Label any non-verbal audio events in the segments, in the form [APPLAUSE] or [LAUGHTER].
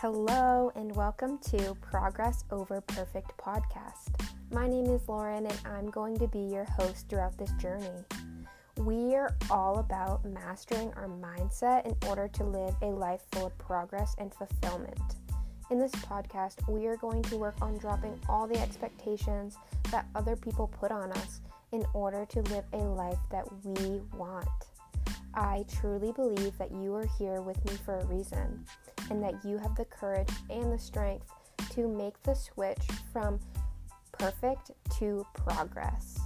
Hello, and welcome to Progress Over Perfect podcast. My name is Lauren, and I'm going to be your host throughout this journey. We are all about mastering our mindset in order to live a life full of progress and fulfillment. In this podcast, we are going to work on dropping all the expectations that other people put on us in order to live a life that we want. I truly believe that you are here with me for a reason and that you have the courage and the strength to make the switch from perfect to progress.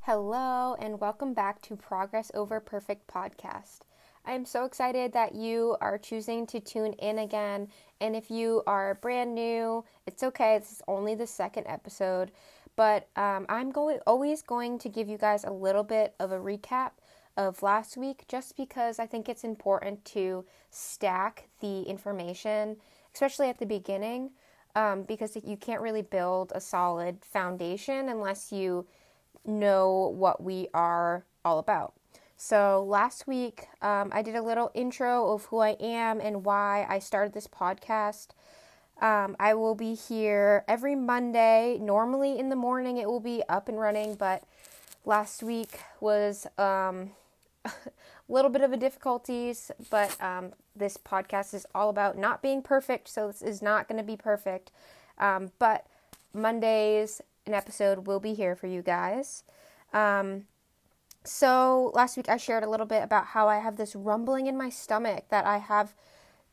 Hello, and welcome back to Progress Over Perfect podcast. I am so excited that you are choosing to tune in again. And if you are brand new, it's okay. This is only the second episode, but um, I'm going always going to give you guys a little bit of a recap of last week just because I think it's important to stack the information, especially at the beginning, um, because you can't really build a solid foundation unless you know what we are all about. So, last week um, I did a little intro of who I am and why I started this podcast. Um, I will be here every Monday. Normally in the morning it will be up and running, but last week was um, [LAUGHS] little bit of a difficulties. But um, this podcast is all about not being perfect, so this is not going to be perfect. Um, but Mondays, an episode will be here for you guys. Um, so last week I shared a little bit about how I have this rumbling in my stomach that I have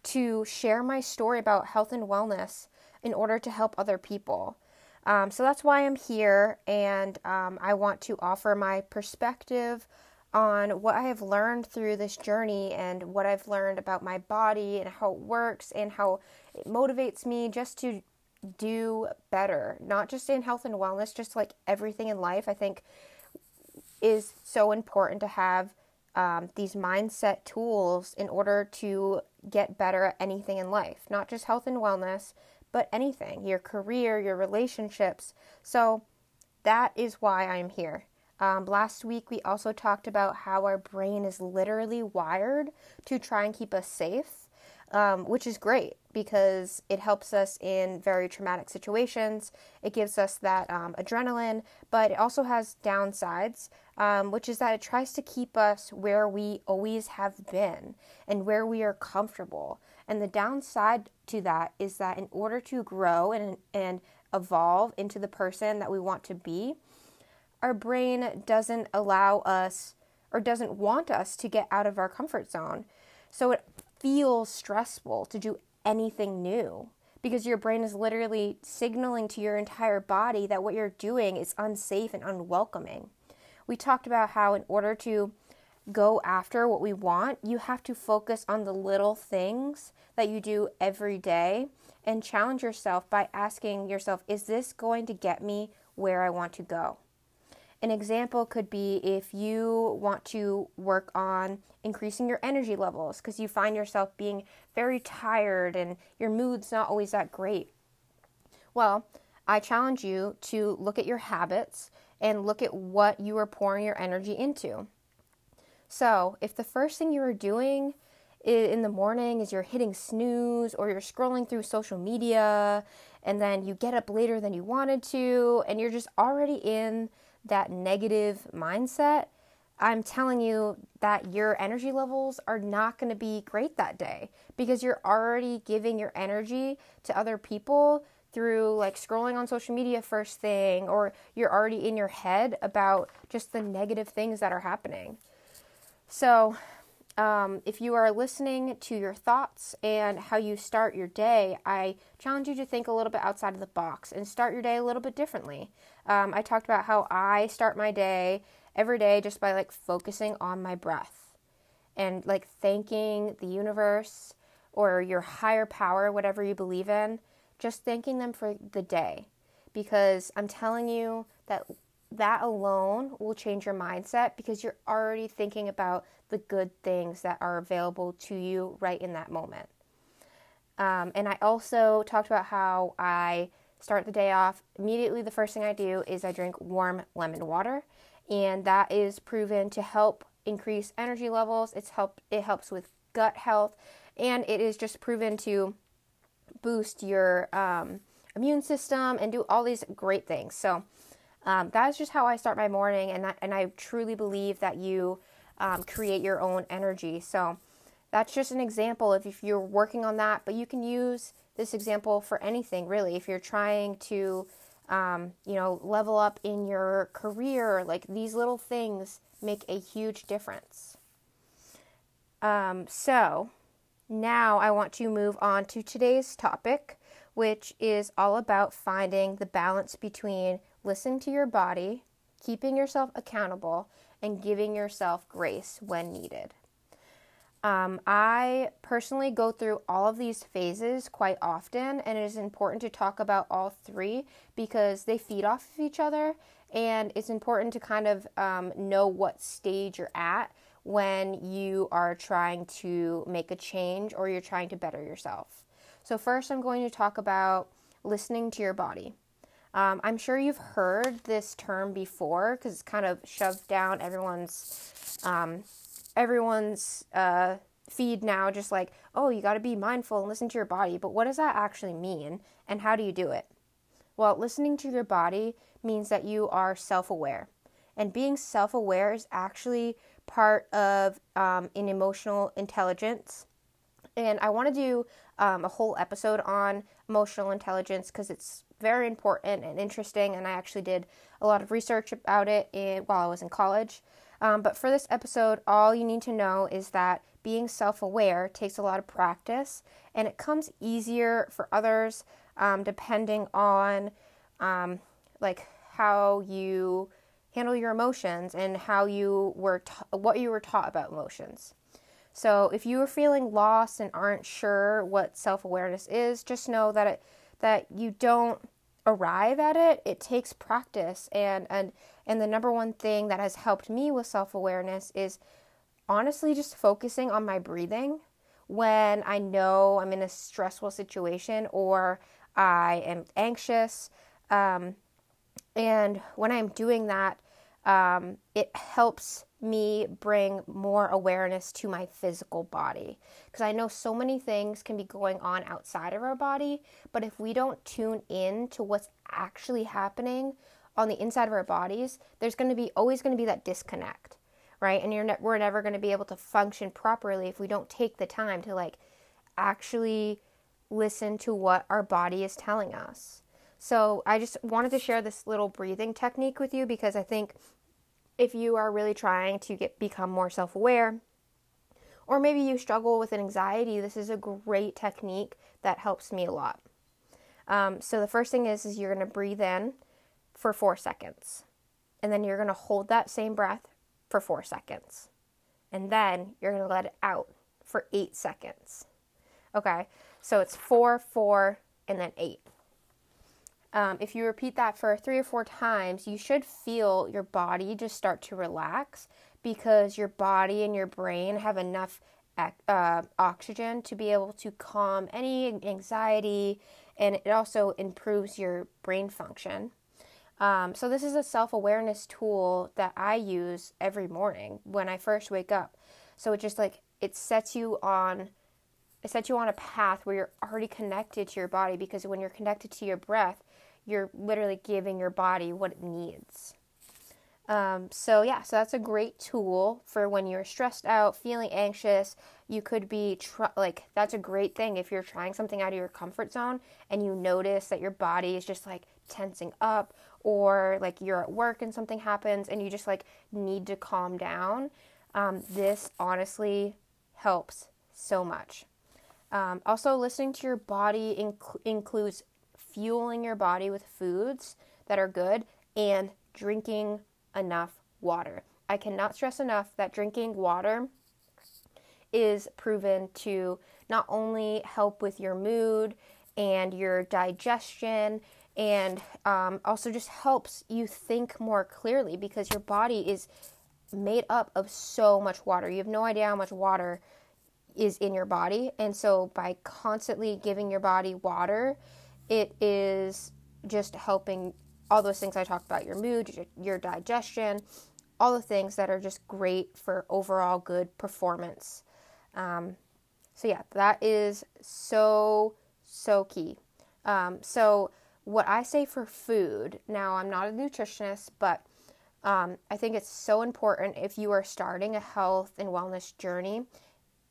to share my story about health and wellness in order to help other people. Um, so that's why I'm here, and um, I want to offer my perspective on what I have learned through this journey and what I've learned about my body and how it works and how it motivates me just to do better, not just in health and wellness, just like everything in life. I think is so important to have um, these mindset tools in order to get better at anything in life, not just health and wellness, but anything your career, your relationships. So that is why I'm here. Um, last week, we also talked about how our brain is literally wired to try and keep us safe, um, which is great because it helps us in very traumatic situations. It gives us that um, adrenaline, but it also has downsides, um, which is that it tries to keep us where we always have been and where we are comfortable. And the downside to that is that in order to grow and, and evolve into the person that we want to be, our brain doesn't allow us or doesn't want us to get out of our comfort zone. So it feels stressful to do anything new because your brain is literally signaling to your entire body that what you're doing is unsafe and unwelcoming. We talked about how, in order to go after what we want, you have to focus on the little things that you do every day and challenge yourself by asking yourself, is this going to get me where I want to go? An example could be if you want to work on increasing your energy levels because you find yourself being very tired and your mood's not always that great. Well, I challenge you to look at your habits and look at what you are pouring your energy into. So, if the first thing you are doing in the morning is you're hitting snooze or you're scrolling through social media and then you get up later than you wanted to and you're just already in that negative mindset, I'm telling you that your energy levels are not going to be great that day because you're already giving your energy to other people through like scrolling on social media first thing, or you're already in your head about just the negative things that are happening. So, um, if you are listening to your thoughts and how you start your day, I challenge you to think a little bit outside of the box and start your day a little bit differently. Um, I talked about how I start my day every day just by like focusing on my breath and like thanking the universe or your higher power, whatever you believe in, just thanking them for the day. Because I'm telling you that that alone will change your mindset because you're already thinking about the good things that are available to you right in that moment. Um, and I also talked about how I start the day off. Immediately, the first thing I do is I drink warm lemon water, and that is proven to help increase energy levels. It's help it helps with gut health, and it is just proven to boost your um, immune system and do all these great things. So um, that is just how I start my morning, and that, and I truly believe that you um, create your own energy. So that's just an example of if you're working on that, but you can use this example for anything really. If you're trying to, um, you know, level up in your career, like these little things make a huge difference. Um, so now I want to move on to today's topic, which is all about finding the balance between listening to your body, keeping yourself accountable, and giving yourself grace when needed. Um, I personally go through all of these phases quite often, and it is important to talk about all three because they feed off of each other, and it's important to kind of um, know what stage you're at when you are trying to make a change or you're trying to better yourself. So, first, I'm going to talk about listening to your body. Um, I'm sure you've heard this term before because it's kind of shoved down everyone's um, everyone's uh, feed now. Just like, oh, you got to be mindful and listen to your body. But what does that actually mean, and how do you do it? Well, listening to your body means that you are self-aware, and being self-aware is actually part of um, an emotional intelligence. And I want to do um, a whole episode on emotional intelligence because it's very important and interesting. And I actually did a lot of research about it in, while I was in college. Um, but for this episode, all you need to know is that being self aware takes a lot of practice and it comes easier for others um, depending on um, like how you handle your emotions and how you were ta- what you were taught about emotions. So if you are feeling lost and aren't sure what self-awareness is, just know that it that you don't arrive at it. It takes practice and and and the number one thing that has helped me with self-awareness is honestly just focusing on my breathing when I know I'm in a stressful situation or I am anxious. Um, and when I'm doing that, um, it helps me bring more awareness to my physical body. Because I know so many things can be going on outside of our body, but if we don't tune in to what's actually happening on the inside of our bodies, there's going to be always going to be that disconnect, right? And ne- we're never going to be able to function properly if we don't take the time to like actually listen to what our body is telling us. So I just wanted to share this little breathing technique with you because I think if you are really trying to get become more self-aware or maybe you struggle with an anxiety, this is a great technique that helps me a lot. Um, so the first thing is is you're going to breathe in for four seconds, and then you're going to hold that same breath for four seconds, and then you're going to let it out for eight seconds. Okay, so it's four, four, and then eight. Um, if you repeat that for three or four times, you should feel your body just start to relax because your body and your brain have enough uh, oxygen to be able to calm any anxiety and it also improves your brain function. Um, so, this is a self awareness tool that I use every morning when I first wake up. So, it just like it sets you on. It sets you on a path where you're already connected to your body because when you're connected to your breath, you're literally giving your body what it needs. Um, so, yeah, so that's a great tool for when you're stressed out, feeling anxious. You could be tr- like, that's a great thing if you're trying something out of your comfort zone and you notice that your body is just like tensing up, or like you're at work and something happens and you just like need to calm down. Um, this honestly helps so much. Um, also, listening to your body inc- includes fueling your body with foods that are good and drinking enough water. I cannot stress enough that drinking water is proven to not only help with your mood and your digestion and um, also just helps you think more clearly because your body is made up of so much water. You have no idea how much water is in your body. And so by constantly giving your body water, it is just helping all those things I talked about your mood, your, digestion, all the things that are just great for overall good performance. Um, so, yeah, that is so, so key. Um, so, what I say for food, now I'm not a nutritionist, but um, I think it's so important if you are starting a health and wellness journey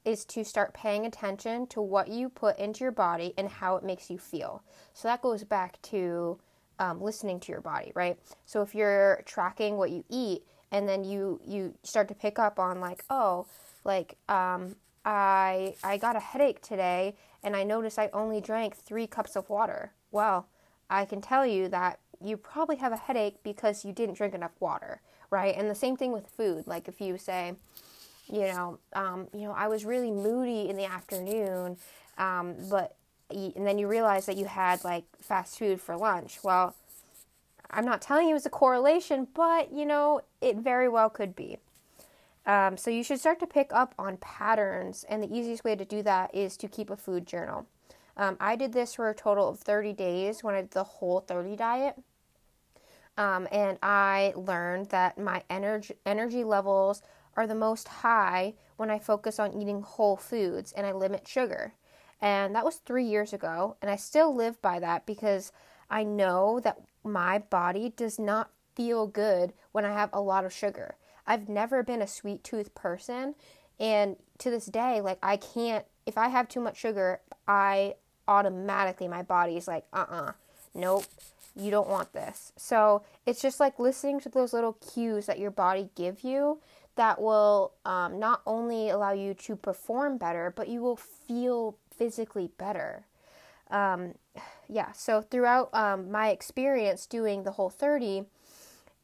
is to start paying attention to what you put into your body and how it makes you feel. So that goes back to um, listening to your body, right? So if you're tracking what you eat and then you you start to pick up on like, oh, like um, I I got a headache today and I noticed I only drank three cups of water. Well, I can tell you that you probably have a headache because you didn't drink enough water, right? And the same thing with food. Like if you say, you know, um, you know, I was really moody in the afternoon, um, but and then you realize that you had like fast food for lunch. Well, I'm not telling you it's a correlation, but you know, it very well could be. Um, so you should start to pick up on patterns, and the easiest way to do that is to keep a food journal. Um, I did this for a total of 30 days when I did the whole 30 diet. Um, and I learned that my energy energy levels are the most high when I focus on eating whole foods and I limit sugar. And that was three years ago, and I still live by that because I know that my body does not feel good when I have a lot of sugar. I've never been a sweet tooth person, and to this day, like I can't. If I have too much sugar, I automatically my body is like, uh uh nope, you don't want this. So it's just like listening to those little cues that your body give you that will um, not only allow you to perform better, but you will feel physically better. Um, yeah, so throughout um, my experience doing the whole 30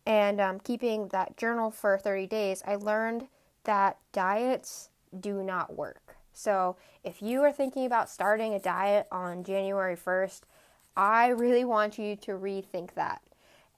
and um, keeping that journal for 30 days, I learned that diets do not work. So if you are thinking about starting a diet on January 1st, I really want you to rethink that.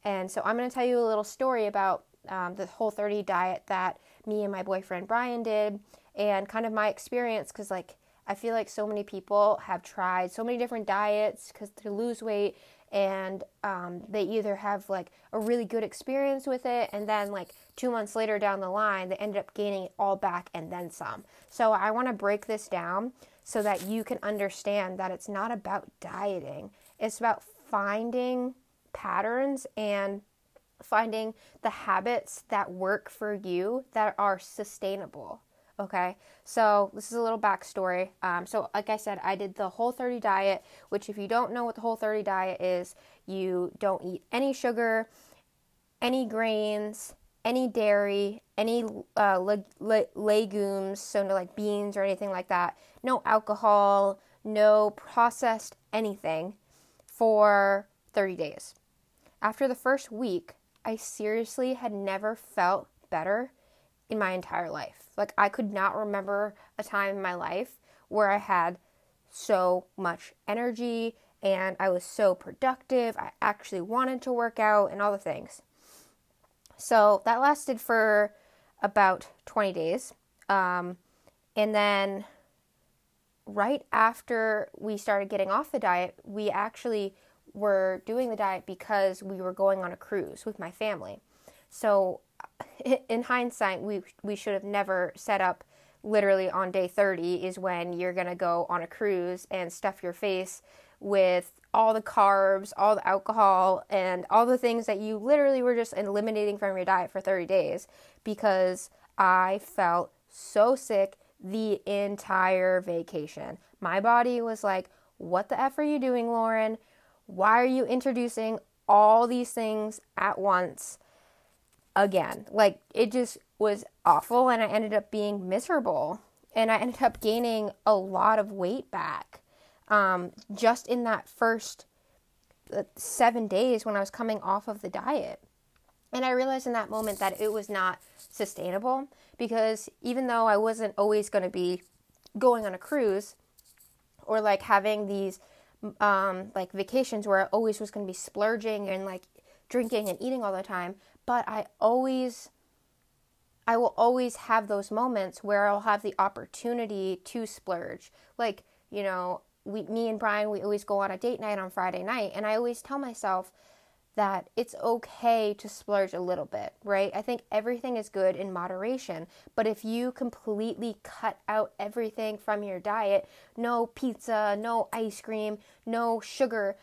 And so I'm going to tell you a little story about um, the whole 30 diet that me and my boyfriend Brian did. And kind of my experience because, like, I feel like so many people have tried so many different diets because to lose weight and um, they either have like a really good experience with it and then like two months later down the line they ended up gaining it all back and then some. So i want to break this down so that you can understand that it's not about dieting. It's about finding patterns and finding the habits that work for you that are sustainable Okay, so this is a little backstory. Um, so, like I said, I did the Whole 30 diet, which, if you don't know what the Whole 30 diet is, you don't eat any sugar, any grains, any dairy, any uh, le- le- legumes, so no like beans or anything like that, no alcohol, no processed anything for 30 days. After the first week, I seriously had never felt better in my entire life. Like, I could not remember a time in my life where I had so much energy and I was so productive. I actually wanted to work out and all the things. So that lasted for about 20 days. Um, and then right after we started getting off the diet, we actually were doing the diet because we were going on a cruise with my family. So [LAUGHS] in hindsight, we we should have never set up literally on day 30 is when you're to go on a cruise and stuff your face with all the carbs, all the alcohol, and all the things that you literally were just eliminating from your diet for 30 days because I felt so sick the entire vacation. My body was like, What the F are you doing, Lauren? Why are you introducing all these things at once? again. Like it just was awful and I ended up being miserable and I ended up gaining a lot of weight back um, just in that first uh, seven days when I was coming off of the diet. And I realized in that moment that it was not sustainable because even though I wasn't always going to be going on a cruise or like having these um, like vacations where I always was going to be splurging and like drinking and eating all the time, but I always I will always have those moments where I'll have the opportunity to splurge. Like, you know, we me and Brian we always go on a date night on Friday night and I always tell myself that it's okay to splurge a little bit, right? I think everything is good in moderation. But if you completely cut out everything from your diet, no pizza, no ice cream, no sugar,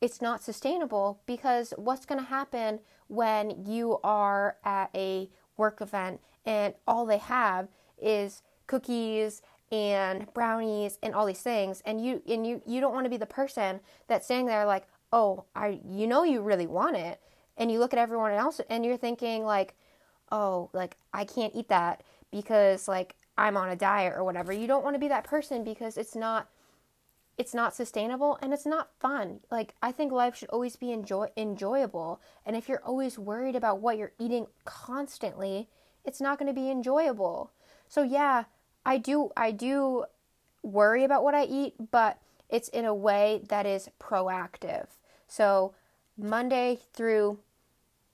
it's not sustainable because what's going to happen when you are at a work event and all they have is cookies and brownies and all these things and you and you you don't want to be the person that's standing there like oh, I you know you really want it and you look at everyone else and you're thinking like, oh, like I can't eat that because like I'm on a diet or whatever. You don't want to be that person because it's not it's not sustainable and it's not fun. Like I think life should always be enjoy enjoyable. And if you're always worried about what you're eating constantly, it's not going to be enjoyable. So yeah, I do I do worry about what I eat, but it's in a way that is proactive. So Monday through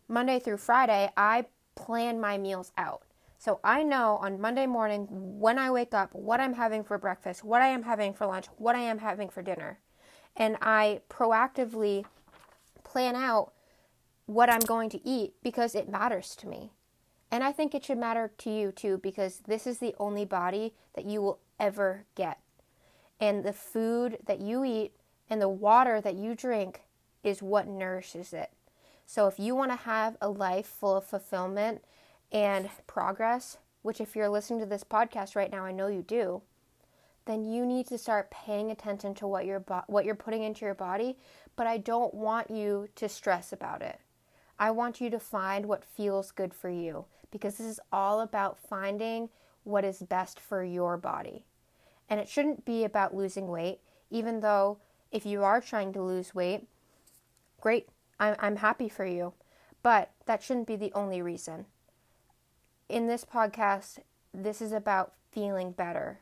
Monday through Friday, I plan my meals out. So I know on Monday morning when I wake up what I'm having for breakfast, what I am having for lunch, what I am having for dinner. And I proactively plan out what I'm going to eat because it matters to me. And I think it should matter to you too because this is the only body that you will ever get. And the food that you eat and the water that you drink is what nourishes it. So if you want to have a life full of fulfillment and progress, which if you're listening to this podcast right now, I know you do, then you need to start paying attention to what you're bo- what you're putting into your body, but I don't want you to stress about it. I want you to find what feels good for you because this is all about finding what is best for your body. And it shouldn't be about losing weight, even though if you are trying to lose weight, Great, I'm, I'm happy for you. But that shouldn't be the only reason. In this podcast, this is about feeling better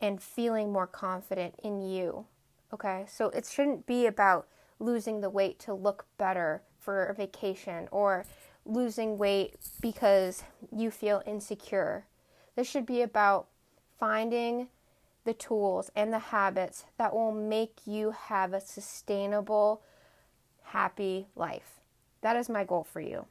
and feeling more confident in you. Okay, so it shouldn't be about losing the weight to look better for a vacation or losing weight because you feel insecure. This should be about finding the tools and the habits that will make you have a sustainable happy life. That is my goal for you.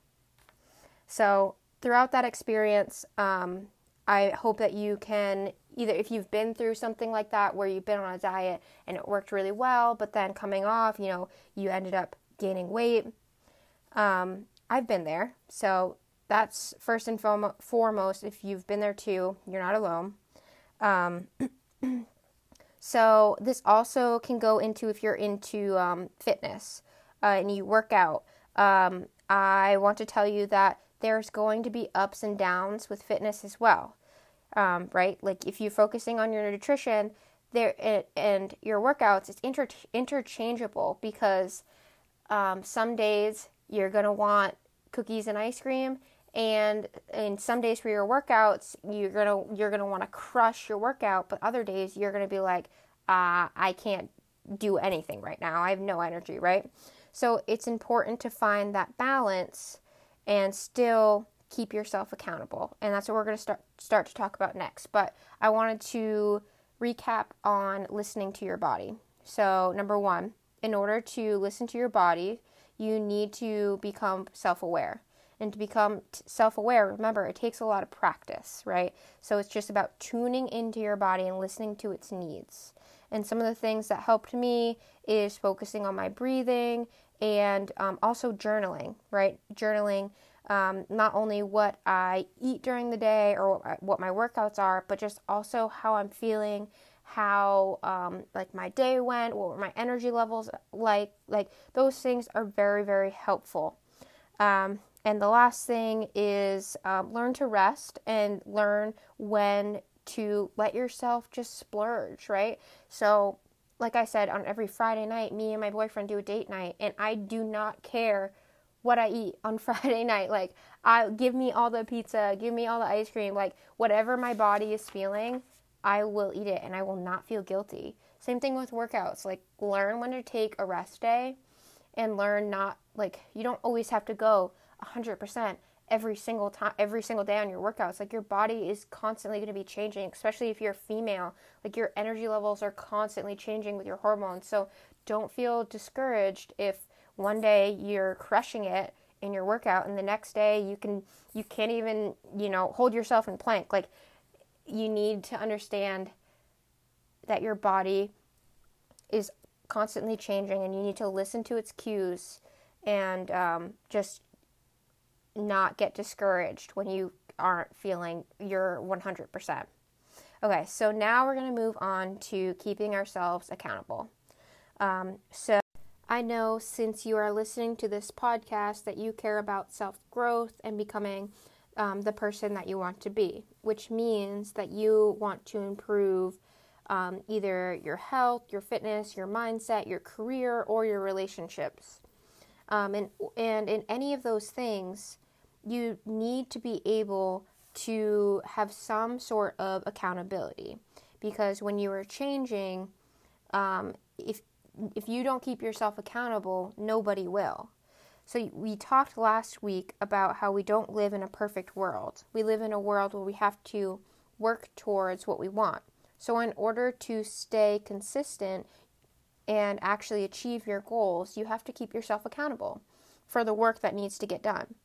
So, throughout that experience, um, I hope that you can either, if you've been through something like that where you've been on a diet and it worked really well, but then coming off, you know, you ended up gaining weight. Um, I've been there. So, that's first and foremost. If you've been there too, you're not alone. Um, [CLEARS THROAT] so, this also can go into if you're into um, fitness uh, and you work out, um, I want to tell you that there's going to be ups and downs with fitness as well, um, right? Like if you're focusing on your nutrition, there and your workouts, it's inter- interchangeable because um, some days you're gonna want cookies and ice cream, and in some days for your workouts, you're gonna you're gonna want to crush your workout, but other days you're gonna be like, uh, I can't do anything right now. I have no energy, right? So it's important to find that balance and still keep yourself accountable. And that's what we're going to start start to talk about next. But I wanted to recap on listening to your body. So, number 1, in order to listen to your body, you need to become self-aware. And to become self aware, remember, it takes a lot of practice, right? So it's just about tuning into your body and listening to its needs. And some of the things that helped me is focusing on my breathing and um, also journaling, right? Journaling um, not only what I eat during the day or what my workouts are, but just also how I'm feeling, how um, like my day went, what were my energy levels like. Like those things are very, very helpful. Um, and the last thing is um, learn to rest and learn when to let yourself just splurge, right? So like I said, on every Friday night, me and my boyfriend do a date night, and I do not care what I eat on [LAUGHS] Friday night. Like, I give me all the pizza, give me all the ice cream, like whatever my body is feeling, I will eat it, and I will not feel guilty. Same thing with workouts. Like, learn when to take a rest day, and learn not like you don't always have to go 100% every single time every single day on your workouts like your body is constantly going to be changing especially if you're female like your energy levels are constantly changing with your hormones so don't feel discouraged if one day you're crushing it in your workout and the next day you can you can't even, you know, hold yourself in plank. Like you need to understand that your body is constantly changing and you need to listen to its cues and um, just not get discouraged when you aren't feeling your 100%. Okay, so now we're going to move on to keeping ourselves accountable. Um, so I know since you are listening to this podcast that you care about self growth and becoming um, the person that you want to be, which means that you want to improve um, either your health, your fitness, your mindset, your career, or your relationships. Um, and, and in any of those things, you need to be able to have some sort of accountability because when you are changing, um, if if you don't keep yourself accountable, nobody will. So we talked last week about how we don't live in a perfect world. We live in a world where we have to work towards what we want. So in order to stay consistent and actually achieve your goals, you have to keep yourself accountable for the work that needs to get done.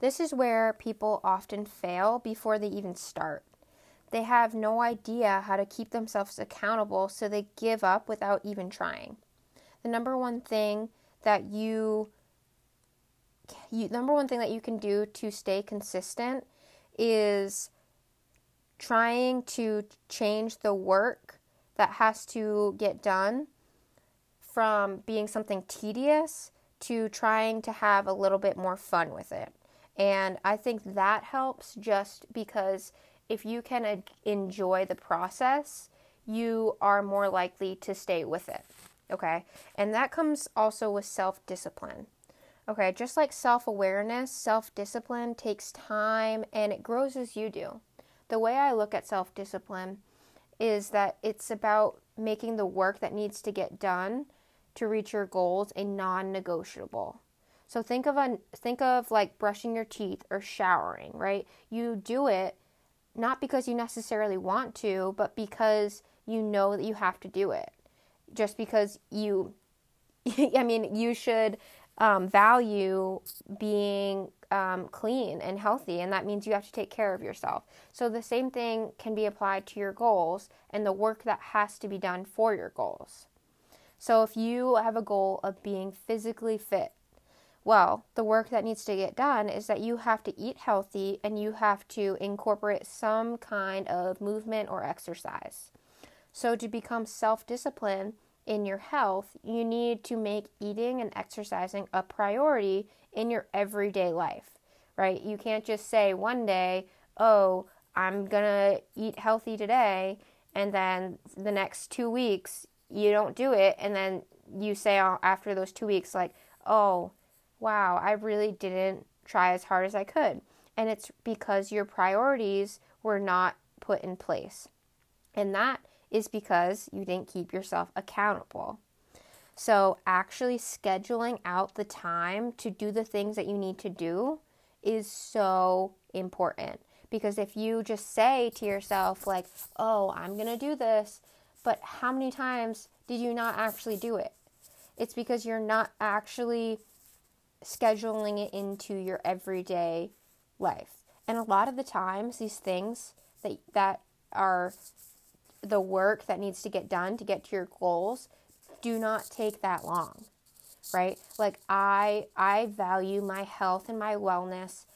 This is where people often fail before they even start. They have no idea how to keep themselves accountable, so they give up without even trying. The number one thing that you, you number one thing that you can do to stay consistent is trying to change the work that has to get done from being something tedious to trying to have a little bit more fun with it. And I think that helps just because if you can enjoy the process, you are more likely to stay with it. Okay. And that comes also with self discipline. Okay. Just like self awareness, self discipline takes time and it grows as you do. The way I look at self discipline is that it's about making the work that needs to get done to reach your goals a non negotiable. So think of a think of like brushing your teeth or showering, right? You do it not because you necessarily want to, but because you know that you have to do it. Just because you [LAUGHS] I mean, you should um, value being um, clean and healthy, and that means you have to take care of yourself. So, the same thing can be applied to your goals and the work that has to be done for your goals. So, if you have a goal of being physically fit, well, the work that needs to get done is that you have to eat healthy and you have to incorporate some kind of movement or exercise. So, to become self disciplined in your health, you need to make eating and exercising a priority in your everyday life, right? You can't just say one day, oh, I'm gonna eat healthy today, and then the next two weeks you don't do it, and then you say uh, after those two weeks, like, oh, wow, I really didn't try as hard as I could. And it's because your priorities were not put in place. And that is because you didn't keep yourself accountable. So, actually scheduling out the time to do the things that you need to do is so important. Because if you just say to yourself, like, oh, I'm going to do this, but how many times did you not actually do it? It's because you're not actually scheduling it into your everyday life. And a lot of the times these things that that are the work that needs to get done to get to your goals do not take that long. Right? Like I I value my health and my wellness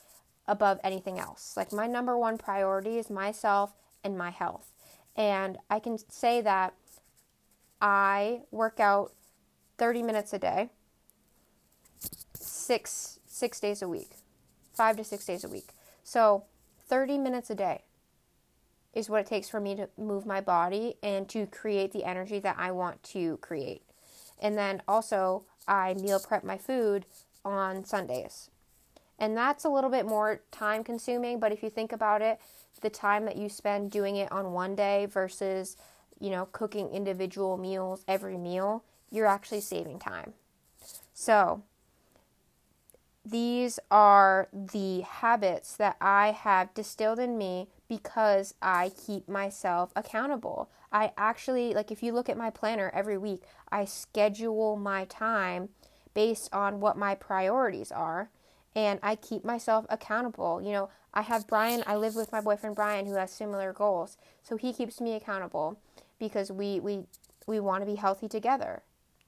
above anything else. Like my number one priority is myself and my health. And I can say that I work out 30 minutes a day six six days a week, five to six days a week. So 30 minutes a day is what it takes for me to move my body and to create the energy that I want to create. And then also, I meal prep my food on Sundays. And that's a little bit more time consuming, but if you think about it, the time that you spend doing it on one day versus, you know, cooking individual meals every meal, you're actually saving time. So, these are the habits that I have distilled in me because I keep myself accountable. I actually, like, if you look at my planner every week, I schedule my time based on what my priorities are and I keep myself accountable. You know, I have Brian, I live with my boyfriend Brian who has similar goals. So he keeps me accountable because we we we want to be healthy together.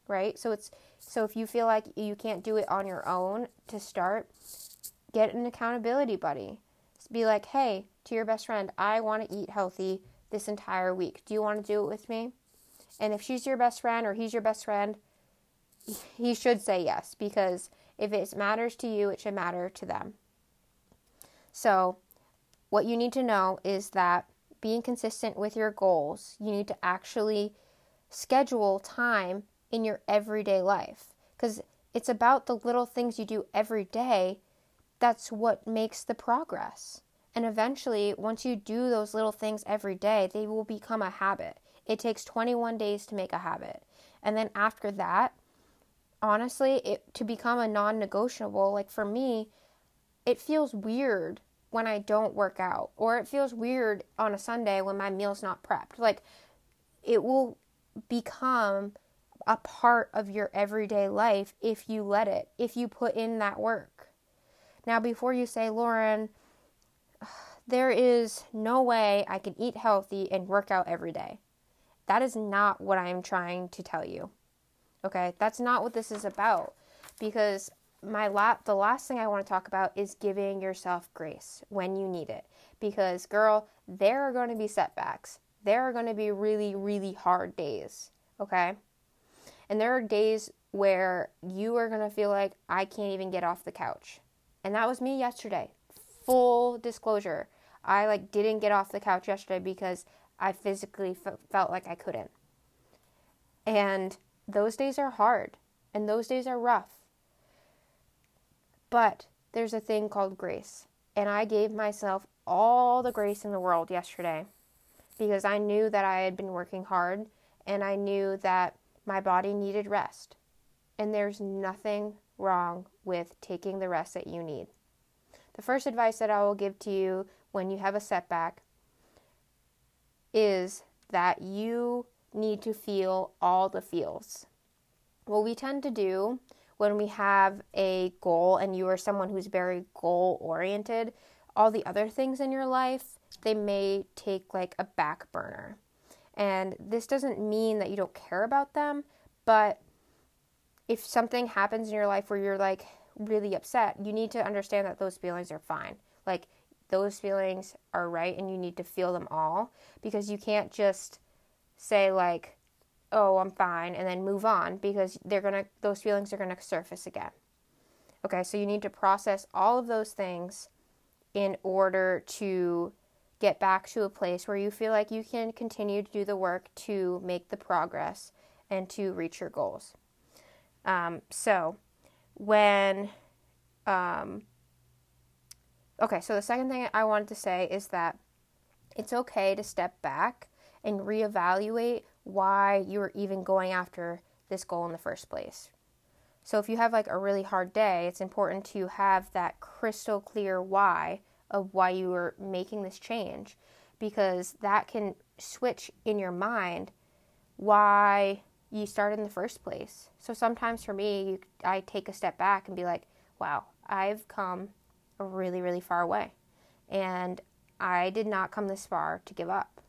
Right? So it's so if you feel like you can't do it on your own to start, get an accountability buddy. Be like, "Hey, to your best friend, I want to eat healthy this entire week. Do you want to do it with me?" And if she's your best friend or he's your best friend, [LAUGHS] he should say yes because if it matters to you, it should matter to them. So, what you need to know is that being consistent with your goals, you need to actually schedule time in your everyday life because it's about the little things you do every day that's what makes the progress. And eventually, once you do those little things every day, they will become a habit. It takes 21 days to make a habit. And then after that, honestly, it to become a non-negotiable, like for me, it feels weird when I don't work out or it feels weird on a Sunday when my meal's not prepped. Like it will become a part of your everyday life if you let it, if you put in that work. Now, before you say, Lauren, [SIGHS] there is no way I can eat healthy and work out every day. That is not what I am trying to tell you. Okay, that's not what this is about because my la- the last thing I want to talk about is giving yourself grace when you need it. Because girl, there are going to be setbacks. There are going to be really really hard days, okay? And there are days where you are going to feel like I can't even get off the couch. And that was me yesterday. Full disclosure. I like didn't get off the couch yesterday because I physically f- felt like I couldn't. And those days are hard and those days are rough. But there's a thing called grace. And I gave myself all the grace in the world yesterday because I knew that I had been working hard and I knew that my body needed rest. And there's nothing wrong with taking the rest that you need. The first advice that I will give to you when you have a setback is that you need to feel all the feels. What we tend to do when we have a goal and you are someone who's very goal oriented, all the other things in your life, they may take like a back burner. And this doesn't mean that you don't care about them, but if something happens in your life where you're like really upset, you need to understand that those feelings are fine. Like those feelings are right and you need to feel them all because you can't just say like oh i'm fine and then move on because they're going to those feelings are going to surface again okay so you need to process all of those things in order to get back to a place where you feel like you can continue to do the work to make the progress and to reach your goals um, so when um, okay so the second thing i wanted to say is that it's okay to step back and reevaluate why you were even going after this goal in the first place. So if you have like a really hard day, it's important to have that crystal clear why of why you were making this change because that can switch in your mind why you started in the first place. So sometimes for me, you, I take a step back and be like, wow, I've come a really, really far way. And I did not come this far to give up.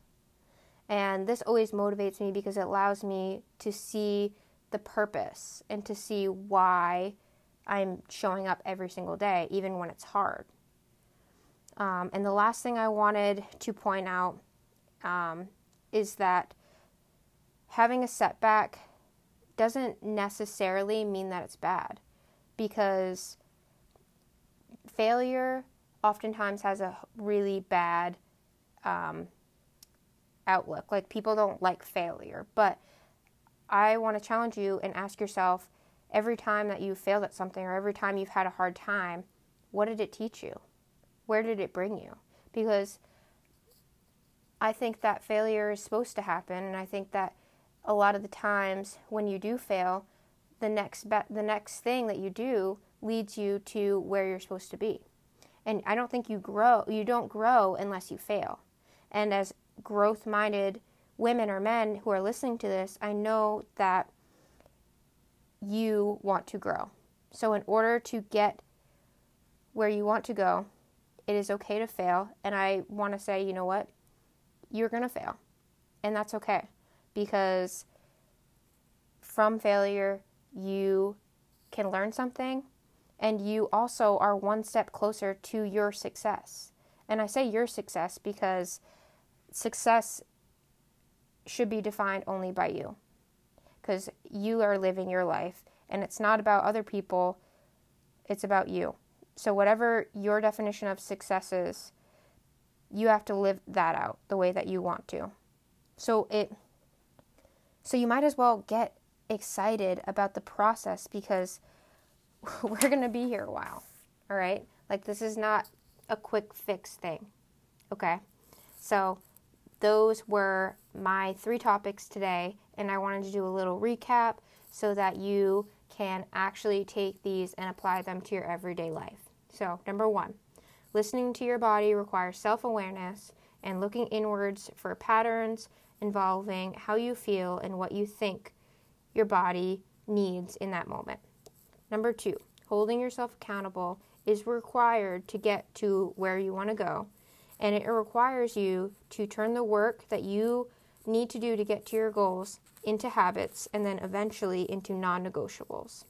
And this always motivates me because it allows me to see the purpose and to see why I'm showing up every single day, even when it's hard. Um, and the last thing I wanted to point out um, is that having a setback doesn't necessarily mean that it's bad because failure oftentimes has a really bad um, outlook. Like people don't like failure, but I want to challenge you and ask yourself every time that you failed at something or every time you've had a hard time, what did it teach you? Where did it bring you? Because I think that failure is supposed to happen and I think that a lot of the times when you do fail, the next be- the next thing that you do leads you to where you're supposed to be. And I don't think you grow you don't grow unless you fail. And as growth minded women or men who are listening to this, I know that you want to grow. So, in order to get where you want to go, it is okay to fail. And I want to say, you know what? You're going to fail. And that's okay because from failure, you can learn something and you also are one step closer to your success. And I say your success because success should be defined only by you because you are living your life and it's not about other people, it's about you. So, whatever your definition of success is, you have to live that out the way that you want to. So, it so you might as well get excited about the process because [LAUGHS] we're going to be here a while. All right? Like this is not a quick fix thing. Okay? So, those were my three topics today, and I wanted to do a little recap so that you can actually take these and apply them to your everyday life. So, number one, listening to your body requires self awareness and looking inwards for patterns involving how you feel and what you think your body needs in that moment. Number two, holding yourself accountable is required to get to where you want to go, and it requires you to turn the work that you need to do to get to your goals into habits and then eventually into non negotiables.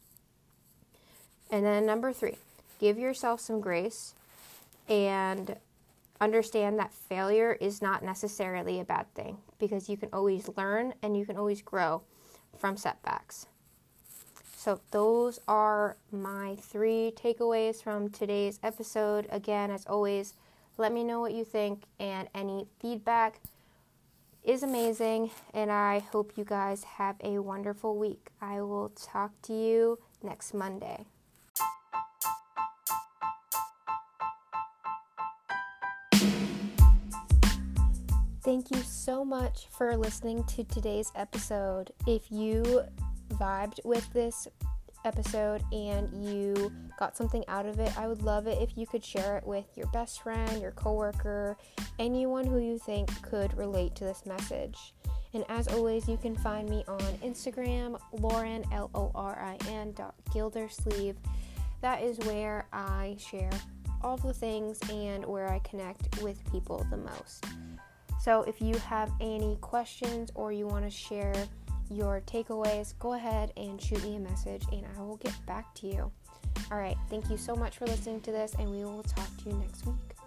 And then number three, give yourself some grace and understand that failure is not necessarily a bad thing because you can always learn and you can always grow from setbacks. So, those are my three takeaways from today's episode. Again, as always, let me know what you think, and any feedback is amazing. And I hope you guys have a wonderful week. I will talk to you next Monday. Thank you so much for listening to today's episode. If you vibed with this episode and you got something out of it, I would love it if you could share it with your best friend, your coworker, anyone who you think could relate to this message. And as always, you can find me on Instagram, Lorin, L O R I N dot Gildersleeve. That is where I share all the things and where I connect with people the most. So if you have any questions or you want to share your takeaways, go ahead and shoot me a message and I will get back to you. All right, thank you so much for listening to this, and we will talk to you next week.